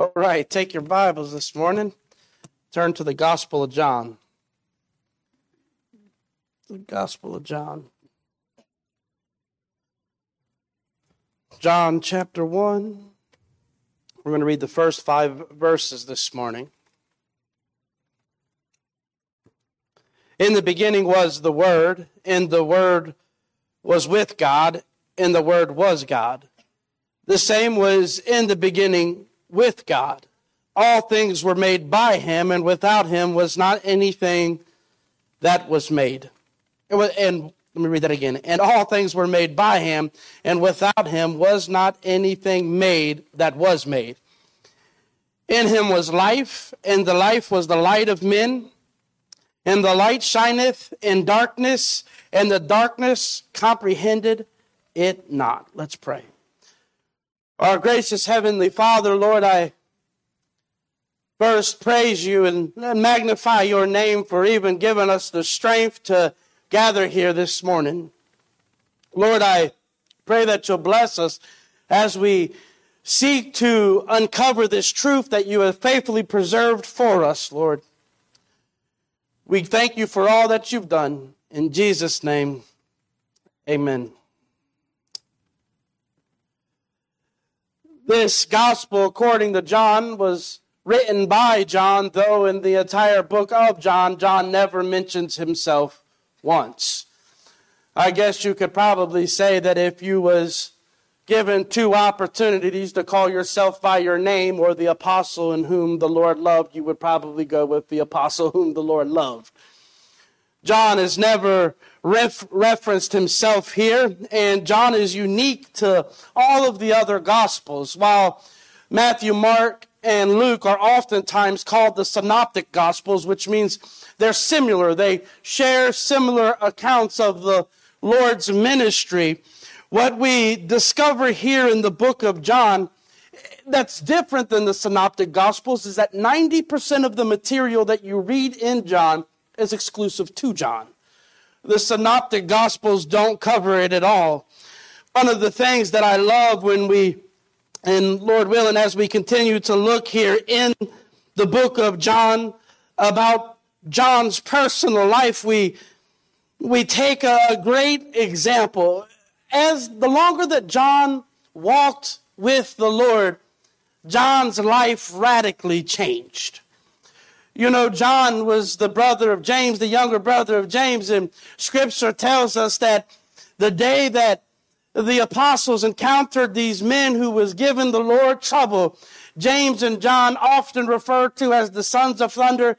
All right, take your Bibles this morning. Turn to the Gospel of John. The Gospel of John. John chapter 1. We're going to read the first five verses this morning. In the beginning was the Word, and the Word was with God, and the Word was God. The same was in the beginning with God. All things were made by him, and without him was not anything that was made. And let me read that again. And all things were made by him, and without him was not anything made that was made. In him was life, and the life was the light of men. And the light shineth in darkness, and the darkness comprehended it not. Let's pray. Our gracious Heavenly Father, Lord, I first praise you and magnify your name for even giving us the strength to gather here this morning. Lord, I pray that you'll bless us as we seek to uncover this truth that you have faithfully preserved for us, Lord. We thank you for all that you've done. In Jesus' name, amen. This gospel, according to John, was written by John, though in the entire book of John, John never mentions himself once. I guess you could probably say that if you was given two opportunities to call yourself by your name or the apostle in whom the Lord loved, you would probably go with the apostle whom the Lord loved. John is never ref- referenced himself here, and John is unique to all of the other gospels. While Matthew, Mark, and Luke are oftentimes called the synoptic gospels, which means they're similar. They share similar accounts of the Lord's ministry. What we discover here in the book of John that's different than the synoptic gospels is that 90% of the material that you read in John is exclusive to John. The synoptic gospels don't cover it at all. One of the things that I love when we, and Lord willing, as we continue to look here in the book of John about John's personal life, we, we take a great example. As the longer that John walked with the Lord, John's life radically changed. You know, John was the brother of James, the younger brother of James, and scripture tells us that the day that the apostles encountered these men who was giving the Lord trouble, James and John, often referred to as the sons of thunder,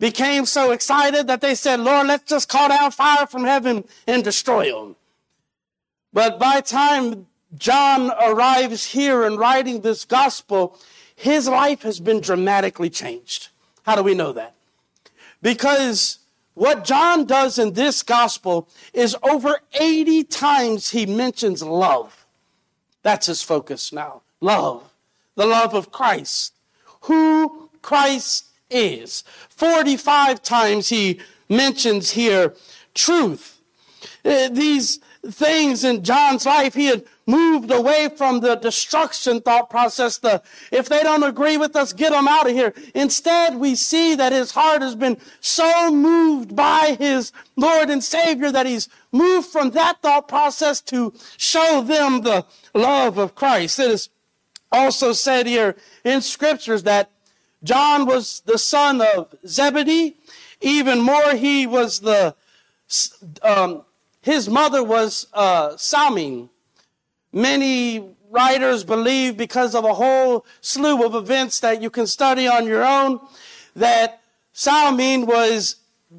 became so excited that they said, Lord, let's just call down fire from heaven and destroy them. But by time John arrives here and writing this gospel, his life has been dramatically changed. How do we know that? Because what John does in this gospel is over 80 times he mentions love. That's his focus now. Love. The love of Christ. Who Christ is. 45 times he mentions here truth. Uh, these things in John's life, he had moved away from the destruction thought process. The, if they don't agree with us, get them out of here. Instead, we see that his heart has been so moved by his Lord and Savior that he's moved from that thought process to show them the love of Christ. It is also said here in scriptures that John was the son of Zebedee. Even more, he was the, um, his mother was uh. Many writers believe, because of a whole slew of events that you can study on your own, that Salome was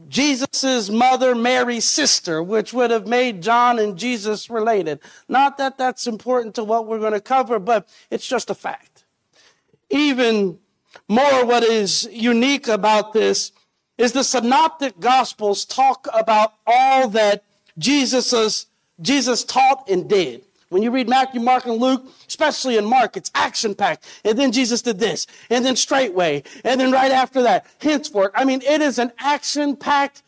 Jesus' mother, Mary's sister, which would have made John and Jesus related. Not that that's important to what we're going to cover, but it's just a fact. Even more, what is unique about this is the synoptic gospels talk about all that Jesus, Jesus taught and did. When you read Matthew, Mark, and Luke, especially in Mark, it's action packed. And then Jesus did this, and then straightway, and then right after that, henceforth. I mean, it is an action packed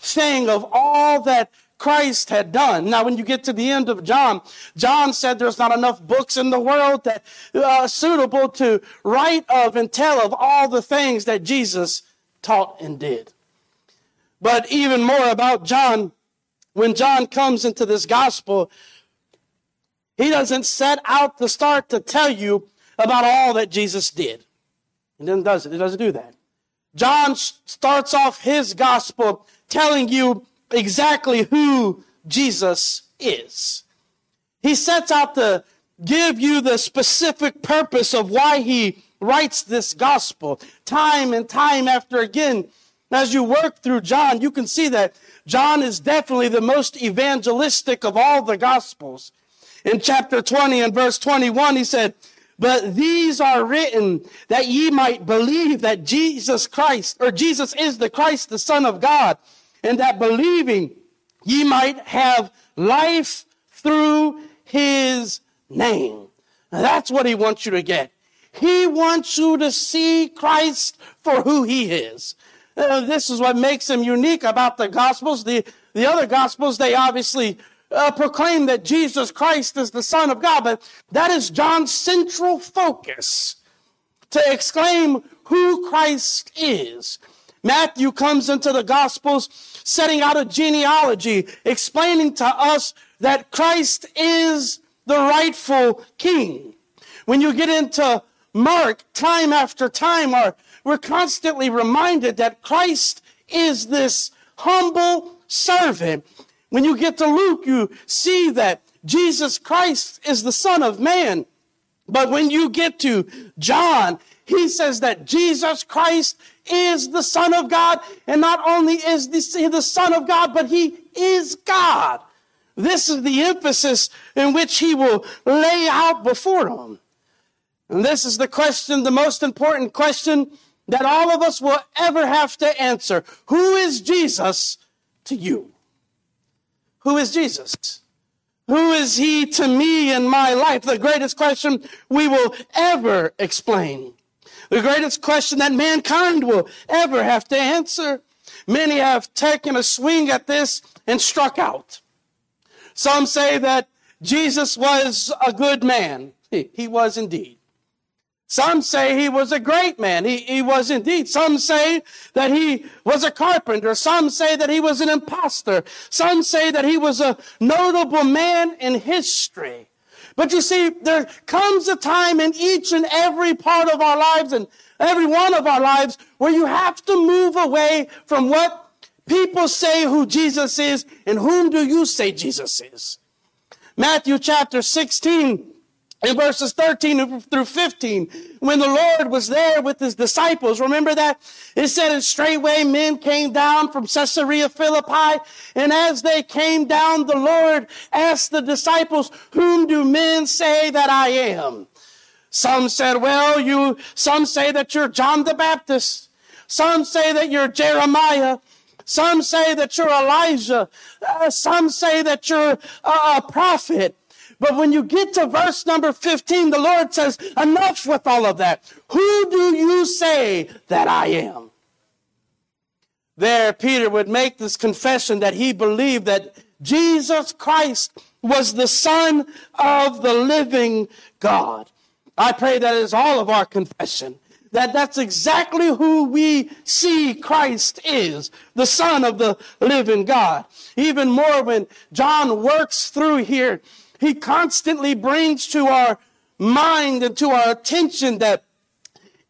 thing of all that Christ had done. Now, when you get to the end of John, John said there's not enough books in the world that uh, suitable to write of and tell of all the things that Jesus taught and did. But even more about John, when John comes into this gospel, he doesn't set out to start to tell you about all that Jesus did. He doesn't does it. He doesn't do that. John starts off his gospel telling you exactly who Jesus is. He sets out to give you the specific purpose of why he writes this gospel time and time after again. As you work through John, you can see that John is definitely the most evangelistic of all the gospels. In chapter 20 and verse 21, he said, but these are written that ye might believe that Jesus Christ, or Jesus is the Christ, the Son of God, and that believing ye might have life through his name. Now that's what he wants you to get. He wants you to see Christ for who he is. Uh, this is what makes him unique about the Gospels. The, the other Gospels, they obviously uh, proclaim that Jesus Christ is the Son of God, but that is John's central focus to exclaim who Christ is. Matthew comes into the Gospels setting out a genealogy, explaining to us that Christ is the rightful King. When you get into Mark, time after time, our, we're constantly reminded that Christ is this humble servant when you get to Luke, you see that Jesus Christ is the Son of Man. But when you get to John, he says that Jesus Christ is the Son of God. And not only is he the Son of God, but he is God. This is the emphasis in which he will lay out before them. And this is the question, the most important question that all of us will ever have to answer. Who is Jesus to you? Who is Jesus? Who is he to me in my life? The greatest question we will ever explain. The greatest question that mankind will ever have to answer. Many have taken a swing at this and struck out. Some say that Jesus was a good man. He, he was indeed. Some say he was a great man. He, he was indeed. Some say that he was a carpenter. Some say that he was an impostor. Some say that he was a notable man in history. But you see, there comes a time in each and every part of our lives and every one of our lives where you have to move away from what people say who Jesus is and whom do you say Jesus is. Matthew chapter 16 in verses 13 through 15, when the Lord was there with his disciples, remember that? It said, and straightway men came down from Caesarea Philippi, and as they came down, the Lord asked the disciples, whom do men say that I am? Some said, well, you, some say that you're John the Baptist. Some say that you're Jeremiah. Some say that you're Elijah. Uh, some say that you're a, a prophet. But when you get to verse number 15, the Lord says, enough with all of that. Who do you say that I am? There, Peter would make this confession that he believed that Jesus Christ was the Son of the living God. I pray that is all of our confession. That that's exactly who we see Christ is, the Son of the living God. Even more when John works through here he constantly brings to our mind and to our attention that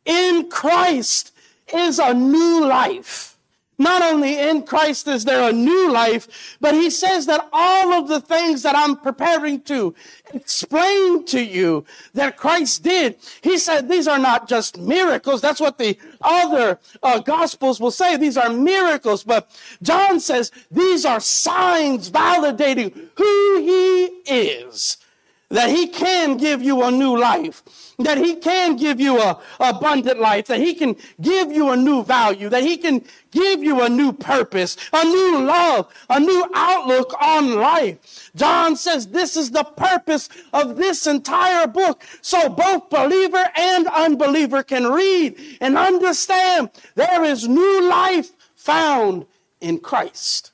in Christ is a new life. Not only in Christ is there a new life, but he says that all of the things that I'm preparing to explain to you that Christ did, he said these are not just miracles. That's what the other uh, gospels will say. These are miracles. But John says these are signs validating who he is that he can give you a new life, that he can give you a abundant life, that he can give you a new value, that he can give you a new purpose, a new love, a new outlook on life. John says this is the purpose of this entire book. So both believer and unbeliever can read and understand there is new life found in Christ.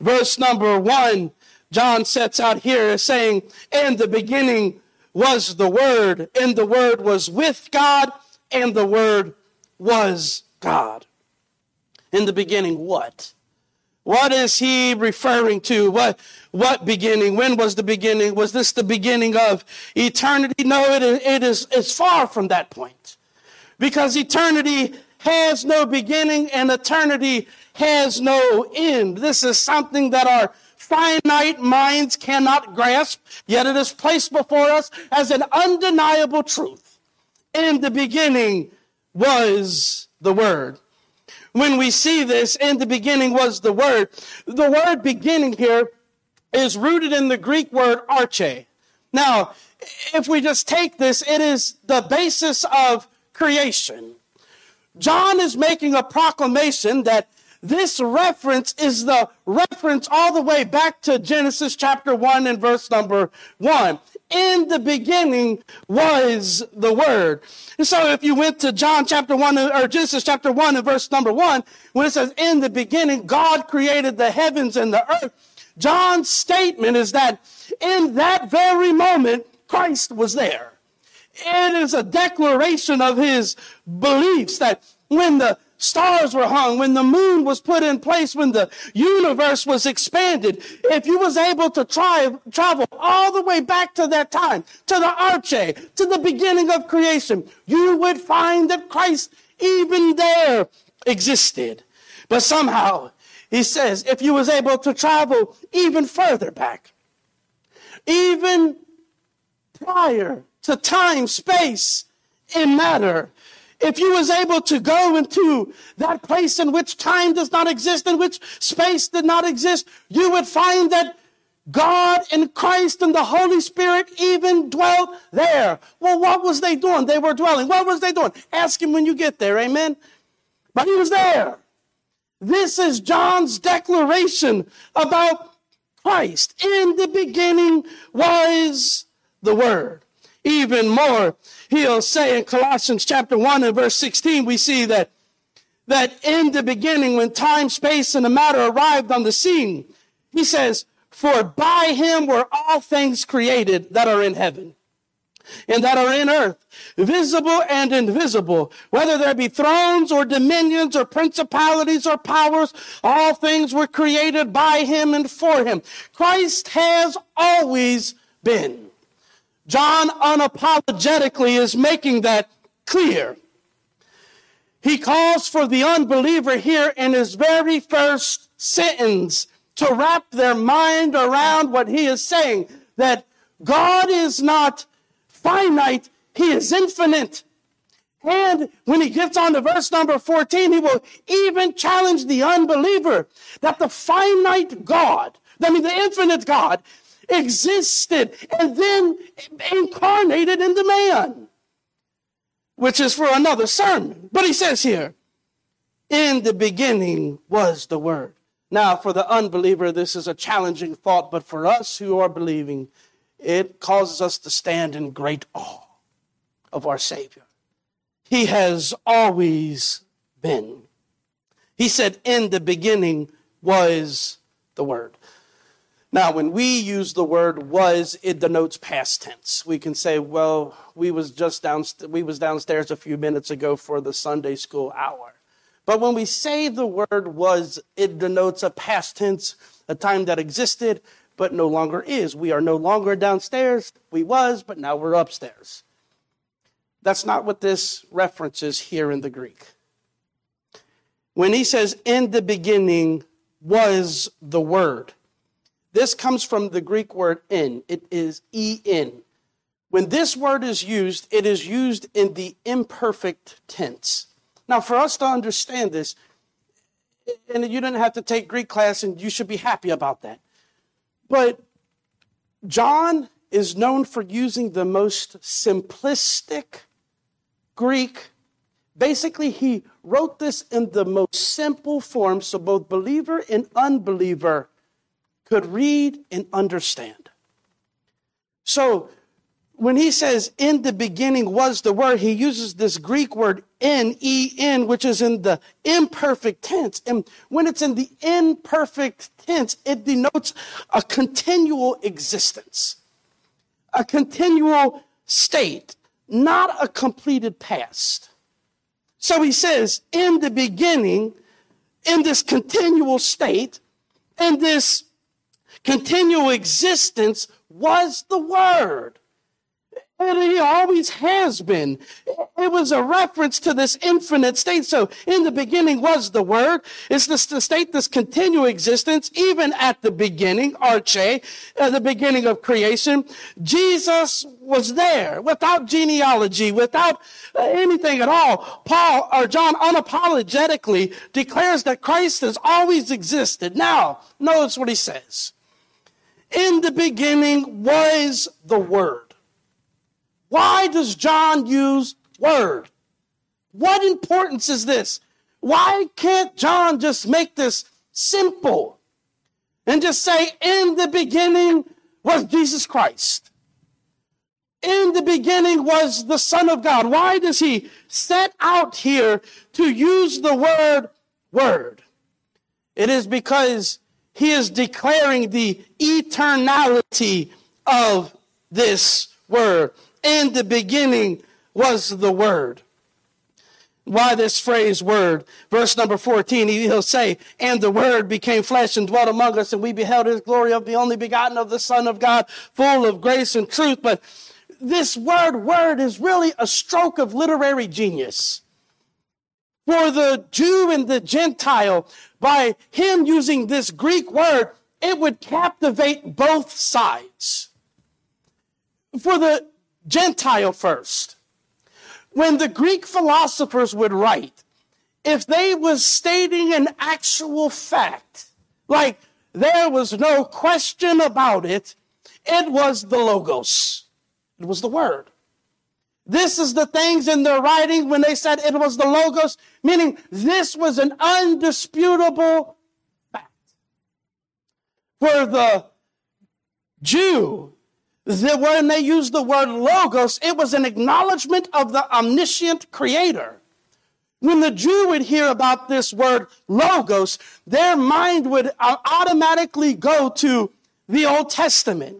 verse number one, John sets out here saying, In the beginning was the Word, and the Word was with God, and the Word was God. In the beginning, what? What is he referring to? What, what beginning? When was the beginning? Was this the beginning of eternity? No, it, it is it's far from that point. Because eternity has no beginning and eternity has no end. This is something that our finite minds cannot grasp, yet it is placed before us as an undeniable truth. In the beginning was the Word. When we see this, in the beginning was the Word. The word beginning here is rooted in the Greek word arche. Now, if we just take this, it is the basis of creation. John is making a proclamation that this reference is the reference all the way back to Genesis chapter 1 and verse number 1. In the beginning was the Word. And so if you went to John chapter 1 or Genesis chapter 1 and verse number 1, when it says, In the beginning, God created the heavens and the earth, John's statement is that in that very moment, Christ was there. It is a declaration of his beliefs that when the stars were hung, when the moon was put in place, when the universe was expanded, if you was able to try, travel all the way back to that time, to the arche, to the beginning of creation, you would find that Christ even there existed. But somehow, he says, if you was able to travel even further back, even prior to time, space, and matter, if you was able to go into that place in which time does not exist, in which space did not exist, you would find that God and Christ and the Holy Spirit even dwelt there. Well, what was they doing? They were dwelling. What was they doing? Ask him when you get there. Amen. But he was there. This is John's declaration about Christ. In the beginning was the Word. Even more, he'll say in Colossians chapter 1 and verse 16, we see that, that in the beginning, when time, space, and the matter arrived on the scene, he says, For by him were all things created that are in heaven and that are in earth, visible and invisible, whether there be thrones or dominions or principalities or powers, all things were created by him and for him. Christ has always been. John unapologetically is making that clear. He calls for the unbeliever here in his very first sentence to wrap their mind around what he is saying that God is not finite, he is infinite. And when he gets on to verse number 14, he will even challenge the unbeliever that the finite God, I mean, the infinite God, existed and then incarnated into man, which is for another sermon. But he says here, in the beginning was the Word. Now, for the unbeliever, this is a challenging thought, but for us who are believing, it causes us to stand in great awe of our Savior. He has always been. He said, In the beginning was the Word. Now, when we use the word was, it denotes past tense. We can say, well, we was just down, we was downstairs a few minutes ago for the Sunday school hour. But when we say the word was, it denotes a past tense, a time that existed, but no longer is. We are no longer downstairs. We was, but now we're upstairs. That's not what this references here in the Greek. When he says, in the beginning was the word, this comes from the Greek word in. It is en. When this word is used, it is used in the imperfect tense. Now, for us to understand this, and you didn't have to take Greek class, and you should be happy about that. But John is known for using the most simplistic Greek. Basically, he wrote this in the most simple form so both believer and unbeliever could read and understand. So, when he says in the beginning was the word, he uses this Greek word N E N, which is in the imperfect tense. And when it's in the imperfect tense, it denotes a continual existence, a continual state, not a completed past. So he says, in the beginning, in this continual state, in this continual existence was the Word. And he always has been. It was a reference to this infinite state. So in the beginning was the word. It's this the state, this continual existence, even at the beginning, arche, at the beginning of creation. Jesus was there without genealogy, without uh, anything at all. Paul or John unapologetically declares that Christ has always existed. Now, notice what he says. In the beginning was the word. Why does John use word? What importance is this? Why can't John just make this simple and just say, in the beginning was Jesus Christ? In the beginning was the Son of God. Why does he set out here to use the word word? It is because he is declaring the eternality of this word. In the beginning was the Word. Why this phrase word? Verse number 14, he'll say, And the word became flesh and dwelt among us, and we beheld his glory of the only begotten of the Son of God, full of grace and truth. But this word, word, is really a stroke of literary genius. For the Jew and the Gentile, by him using this Greek word, it would captivate both sides. For the Gentile first. When the Greek philosophers would write, if they was stating an actual fact, like there was no question about it, it was the logos. It was the word. This is the things in their writing when they said it was the logos, meaning this was an undisputable fact. For the Jew, when they used the word logos, it was an acknowledgement of the omniscient creator. When the Jew would hear about this word logos, their mind would automatically go to the Old Testament.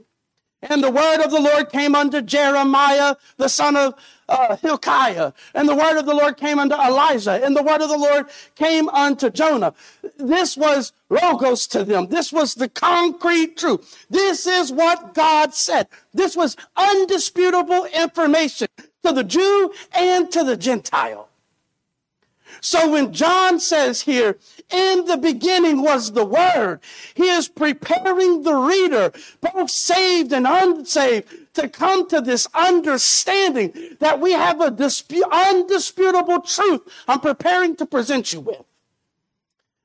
And the word of the Lord came unto Jeremiah, the son of uh, Hilkiah. And the word of the Lord came unto Elijah. And the word of the Lord came unto Jonah. This was logos to them. This was the concrete truth. This is what God said. This was undisputable information to the Jew and to the Gentile. So when John says here, in the beginning was the Word, he is preparing the reader, both saved and unsaved, to come to this understanding that we have a dispu- undisputable truth I'm preparing to present you with.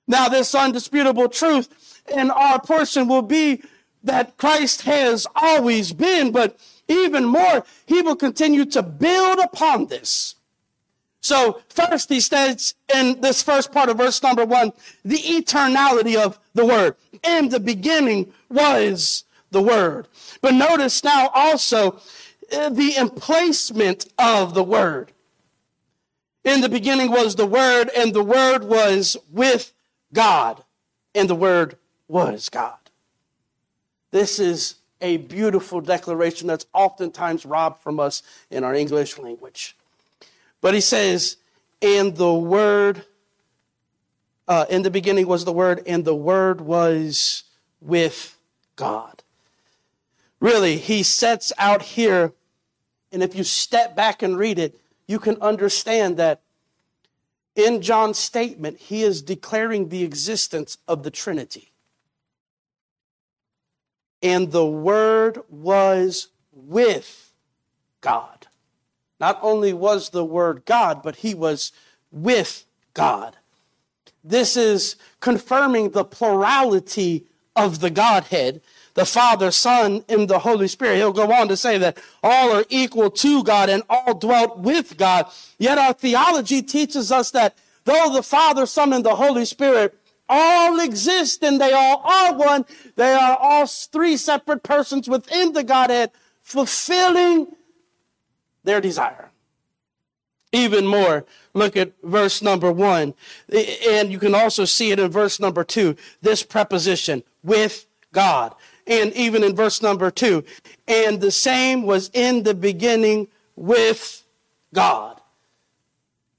Now, this undisputable truth in our portion will be that Christ has always been, but even more, he will continue to build upon this. So first he states in this first part of verse number one, the eternality of the word. In the beginning was the word. But notice now also uh, the emplacement of the word. In the beginning was the word and the word was with God and the word was God. This is a beautiful declaration that's oftentimes robbed from us in our English language. But he says, and the Word, uh, in the beginning was the Word, and the Word was with God. Really, he sets out here, and if you step back and read it, you can understand that in John's statement, he is declaring the existence of the Trinity. And the Word was with God. Not only was the Word God, but he was with God. This is confirming the plurality of the Godhead, the Father, Son, and the Holy Spirit. He'll go on to say that all are equal to God and all dwelt with God. Yet our theology teaches us that though the Father, Son, and the Holy Spirit all exist and they all are one, they are all three separate persons within the Godhead, fulfilling their desire. Even more, look at verse number one. And you can also see it in verse number two, this preposition, with God. And even in verse number two, and the same was in the beginning with God.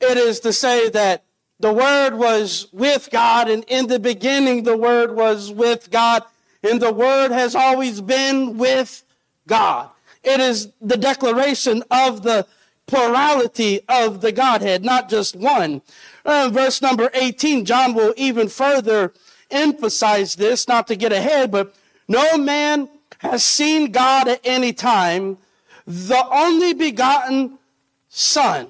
It is to say that the Word was with God, and in the beginning the Word was with God, and the Word has always been with God. It is the declaration of the plurality of the Godhead, not just one. Uh, verse number 18, John will even further emphasize this, not to get ahead, but no man has seen God at any time. The only begotten Son,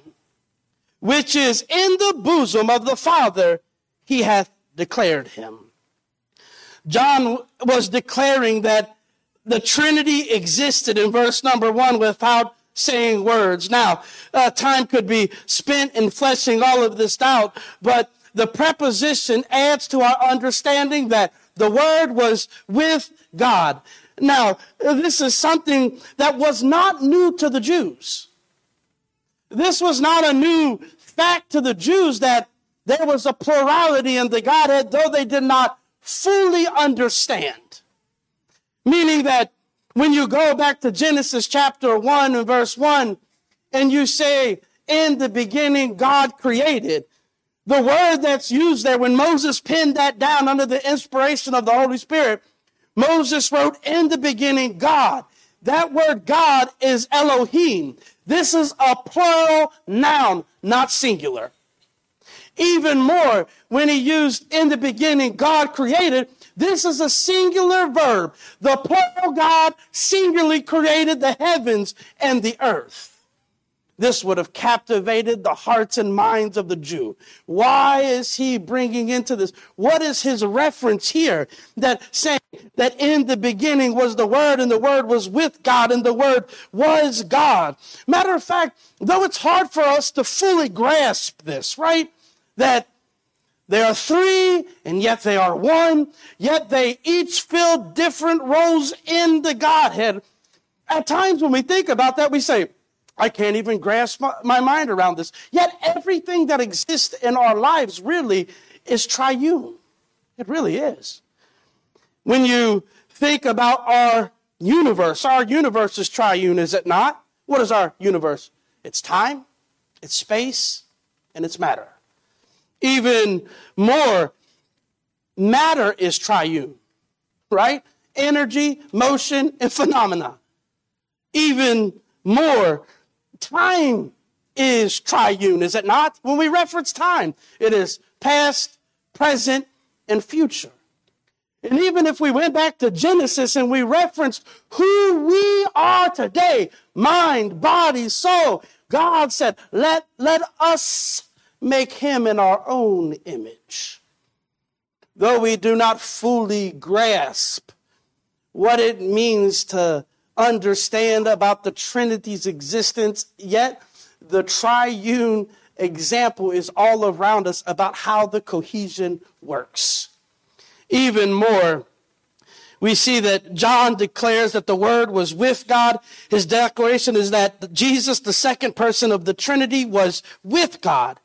which is in the bosom of the Father, he hath declared him. John was declaring that the Trinity existed in verse number one without saying words. Now, uh, time could be spent in fleshing all of this out, but the preposition adds to our understanding that the Word was with God. Now, this is something that was not new to the Jews. This was not a new fact to the Jews that there was a plurality in the Godhead, though they did not fully understand. Meaning that when you go back to Genesis chapter 1 and verse 1, and you say, In the beginning, God created, the word that's used there, when Moses penned that down under the inspiration of the Holy Spirit, Moses wrote, In the beginning, God. That word God is Elohim. This is a plural noun, not singular. Even more, when he used in the beginning, God created, this is a singular verb. The plural God singularly created the heavens and the earth. This would have captivated the hearts and minds of the Jew. Why is he bringing into this? What is his reference here that saying that in the beginning was the Word and the Word was with God and the Word was God? Matter of fact, though it's hard for us to fully grasp this, right? That there are three, and yet they are one, yet they each fill different roles in the Godhead. At times when we think about that, we say, I can't even grasp my mind around this. Yet everything that exists in our lives really is triune. It really is. When you think about our universe, our universe is triune, is it not? What is our universe? It's time, it's space, and it's matter. Even more, matter is triune, right? Energy, motion, and phenomena. Even more, time is triune, is it not? When we reference time, it is past, present, and future. And even if we went back to Genesis and we referenced who we are today, mind, body, soul, God said, let, let us make him in our own image. Though we do not fully grasp what it means to understand about the Trinity's existence, yet the triune example is all around us about how the cohesion works. Even more, we see that John declares that the Word was with God. His declaration is that Jesus, the second person of the Trinity, was with God.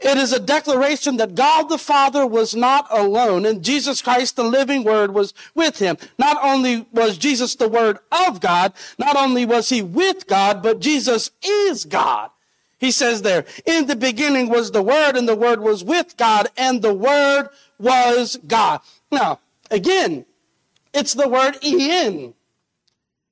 It is a declaration that God the Father was not alone and Jesus Christ, the living word, was with him. Not only was Jesus the word of God, not only was he with God, but Jesus is God. He says there, in the beginning was the word and the word was with God and the word was God. Now, again, it's the word in.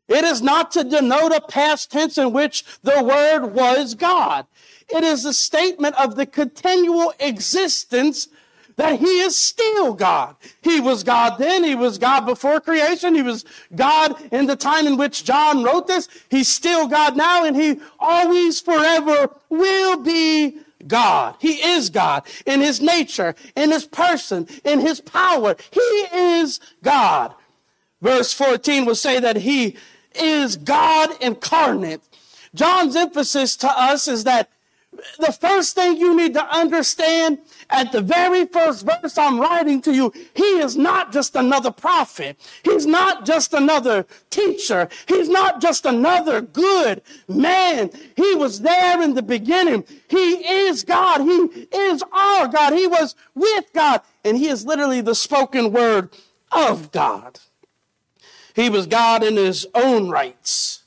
It is not to denote a past tense in which the word was God. It is a statement of the continual existence that he is still God. He was God then. He was God before creation. He was God in the time in which John wrote this. He's still God now and he always forever will be God. He is God in his nature, in his person, in his power. He is God. Verse 14 will say that he is God incarnate. John's emphasis to us is that the first thing you need to understand at the very first verse I'm writing to you, he is not just another prophet. He's not just another teacher. He's not just another good man. He was there in the beginning. He is God. He is our God. He was with God. And he is literally the spoken word of God. He was God in his own rights.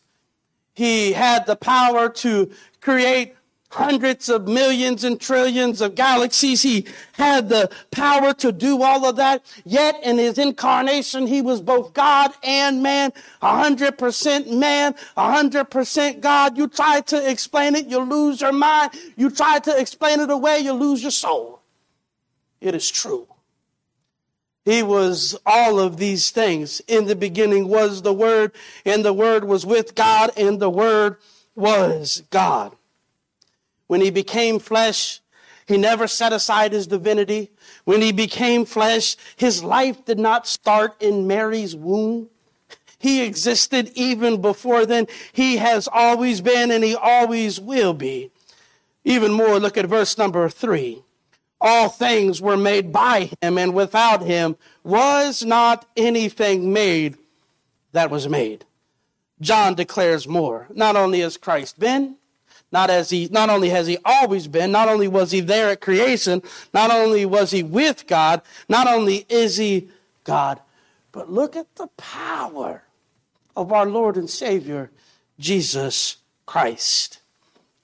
He had the power to create hundreds of millions and trillions of galaxies. He had the power to do all of that. Yet in his incarnation, he was both God and man, a hundred percent man, a hundred percent God. You try to explain it, you lose your mind. You try to explain it away, you lose your soul. It is true. He was all of these things. In the beginning was the Word, and the Word was with God, and the Word was God. When he became flesh, he never set aside his divinity. When he became flesh, his life did not start in Mary's womb. He existed even before then. He has always been and he always will be. Even more, look at verse number three. All things were made by him, and without him was not anything made that was made. John declares more. Not only has Christ been, not as he, not only has he always been, not only was he there at creation, not only was he with God, not only is he God, but look at the power of our Lord and Savior, Jesus Christ.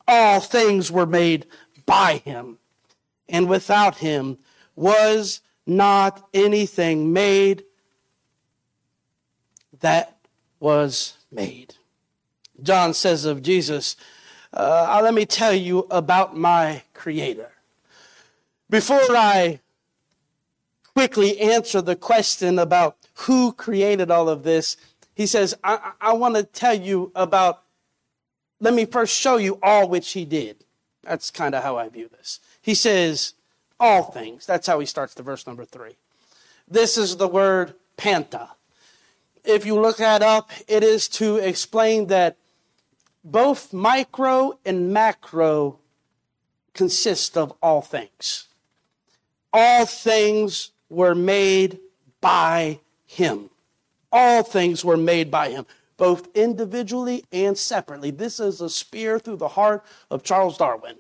All things were made by him, and without him was not anything made that was made. John says of Jesus, uh, let me tell you about my Creator. Before I quickly answer the question about who created all of this, he says, I, I want to tell you about, let me first show you all which he did. That's kind of how I view this. He says, all things. That's how he starts the verse number three. This is the word panta. If you look that up, it is to explain that both micro and macro consist of all things. All things were made by him. All things were made by him, both individually and separately. This is a spear through the heart of Charles Darwin.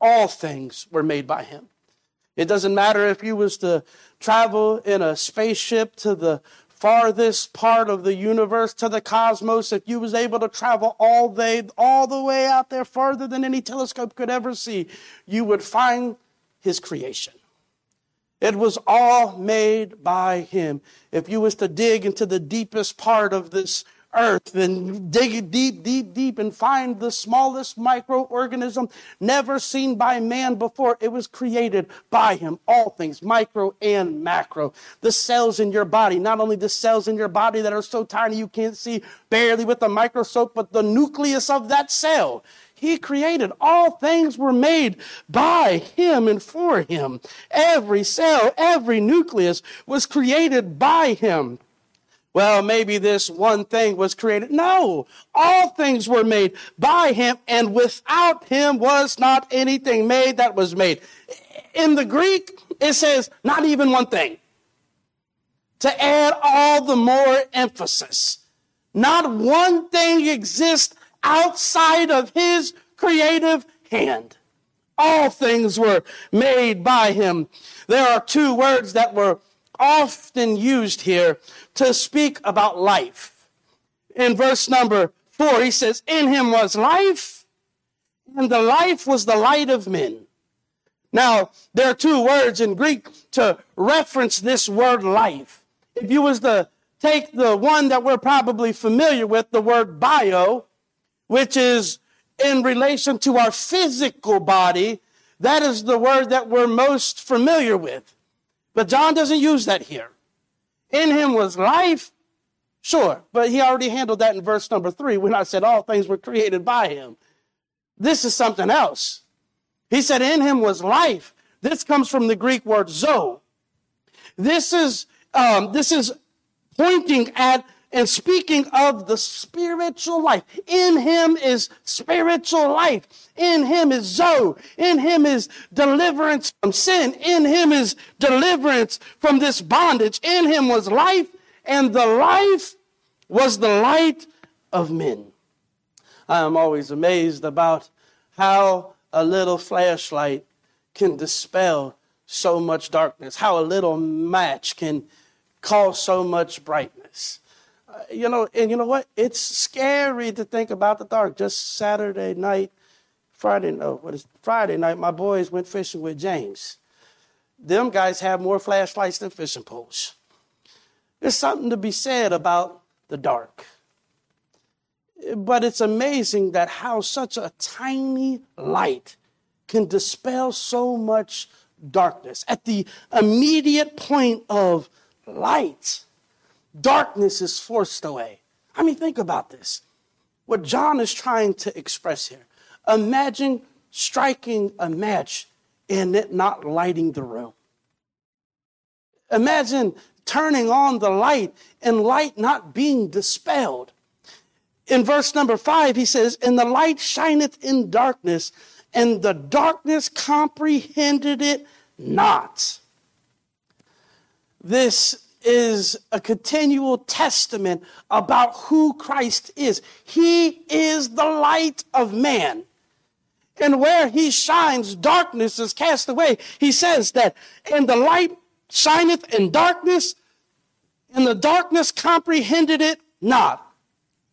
All things were made by him. It doesn't matter if you was to travel in a spaceship to the farthest part of the universe to the cosmos, if you was able to travel all day, all the way out there farther than any telescope could ever see, you would find his creation. It was all made by him. If you was to dig into the deepest part of this earth and dig deep, deep, deep and find the smallest microorganism never seen by man before. It was created by him. All things, micro and macro. The cells in your body, not only the cells in your body that are so tiny you can't see barely with a microscope, but the nucleus of that cell. He created. All things were made by Him and for Him. Every cell, every nucleus was created by Him well, maybe this one thing was created. No, all things were made by him, and without him was not anything made that was made. In the Greek, it says not even one thing. To add all the more emphasis. Not one thing exists outside of his creative hand. All things were made by him. There are two words that were often used here to speak about life. In verse number four, he says, In him was life, and the life was the light of men. Now, there are two words in Greek to reference this word life. If you was to take the one that we're probably familiar with, the word bio, which is in relation to our physical body, that is the word that we're most familiar with. But John doesn't use that here. In him was life, sure, but he already handled that in verse number three when I said all things were created by him. This is something else. He said, In him was life. This comes from the Greek word zoe. This is um, this is pointing at And speaking of the spiritual life, in him is spiritual life. In him is Zoe. In him is deliverance from sin. In him is deliverance from this bondage. In him was life, and the life was the light of men. I am always amazed about how a little flashlight can dispel so much darkness, how a little match can cause so much brightness Uh, you know, and you know what? It's scary to think about the dark. Just Saturday night, Friday, no, what is Friday night? My boys went fishing with James. Them guys have more flashlights than fishing poles. There's something to be said about the dark. But it's amazing that how such a tiny light can dispel so much darkness at the immediate point of light darkness is forced away. I mean, think about this. What John is trying to express here. Imagine striking a match and it not lighting the room. Imagine turning on the light and light not being dispelled. In verse number five, he says, And the light shineth in darkness, and the darkness comprehended it not. This is a continual testament about who Christ is. He is the light of man. And where he shines, darkness is cast away. He says that, and the light shineth in darkness, and the darkness comprehended it not.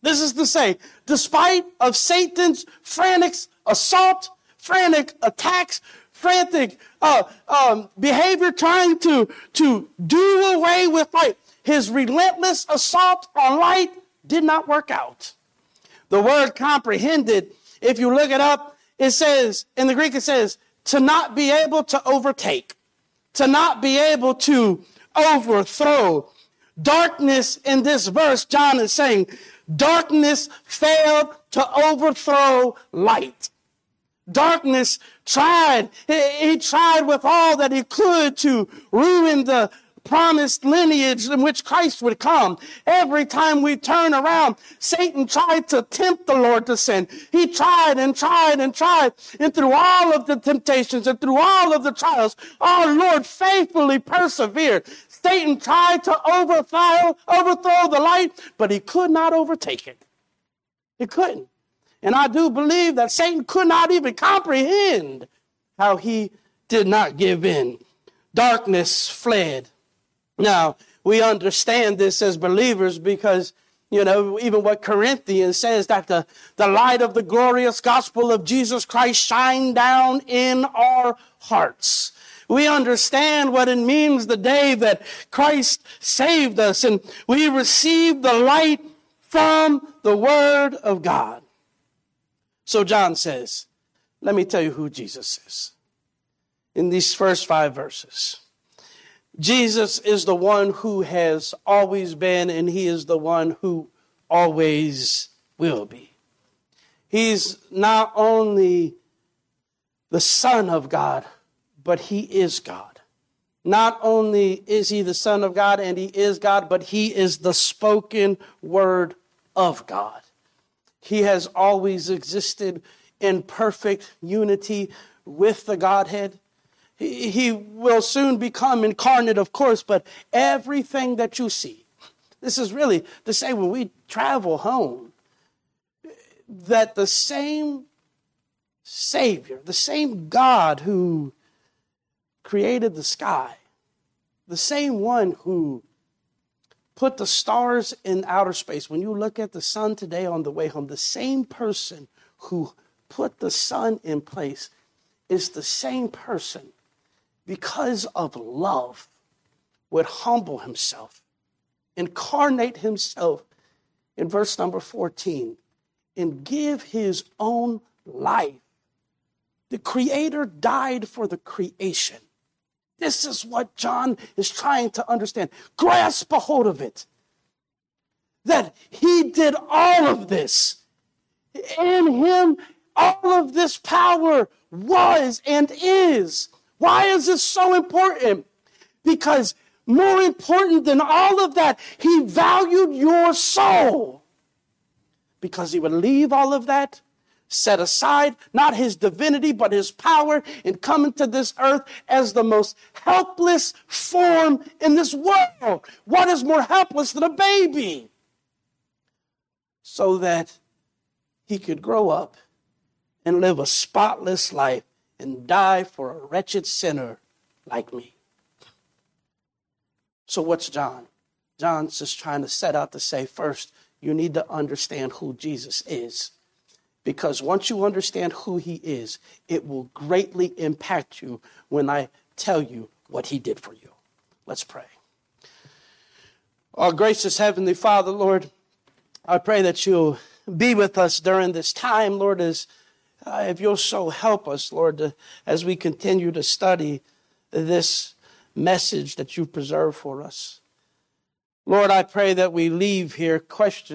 This is to say, despite of Satan's frantic assault, frantic attacks, frantic uh, um, behavior trying to, to do away with light. His relentless assault on light did not work out. The word comprehended, if you look it up, it says, in the Greek, it says, to not be able to overtake, to not be able to overthrow. Darkness in this verse, John is saying, darkness failed to overthrow light. Darkness tried. He, tried with all that he could to ruin the promised lineage in which Christ would come. Every time we turn around, Satan tried to tempt the Lord to sin. He tried and tried and tried. And through all of the temptations and through all of the trials, our Lord faithfully persevered. Satan tried to overthrow, overthrow the light, but he could not overtake it. He couldn't. And I do believe that Satan could not even comprehend how he did not give in. Darkness fled. Now, we understand this as believers because, you know, even what Corinthians says that the, the light of the glorious gospel of Jesus Christ shine down in our hearts. We understand what it means the day that Christ saved us and we received the light from the Word of God. So John says, let me tell you who Jesus is. In these first five verses, Jesus is the one who has always been, and he is the one who always will be. He's not only the Son of God, but he is God. Not only is he the Son of God and he is God, but he is the spoken word of God. He has always existed in perfect unity with the Godhead. He, will soon become incarnate, of course, but everything that you see, this is really to say when we travel home, that the same Savior, the same God who created the sky, the same one who put the stars in outer space. When you look at the sun today on the way home, the same person who put the sun in place is the same person because of love would humble himself, incarnate himself in verse number 14, and give his own life. The Creator died for the creation. This is what John is trying to understand. Grasp a hold of it. That he did all of this. In him, all of this power was and is. Why is this so important? Because more important than all of that, he valued your soul because he would leave all of that, set aside not his divinity, but his power, in coming to this earth as the most helpless form in this world. What is more helpless than a baby? So that he could grow up and live a spotless life and die for a wretched sinner like me. So, what's John? John's just trying to set out to say first, you need to understand who Jesus is. Because once you understand who he is, it will greatly impact you when I tell you what he did for you. Let's pray. Our gracious Heavenly Father, Lord, I pray that you'll be with us during this time, Lord, as uh, if you'll so help us, Lord, to, as we continue to study this message that you preserve for us. Lord, I pray that we leave here questioning.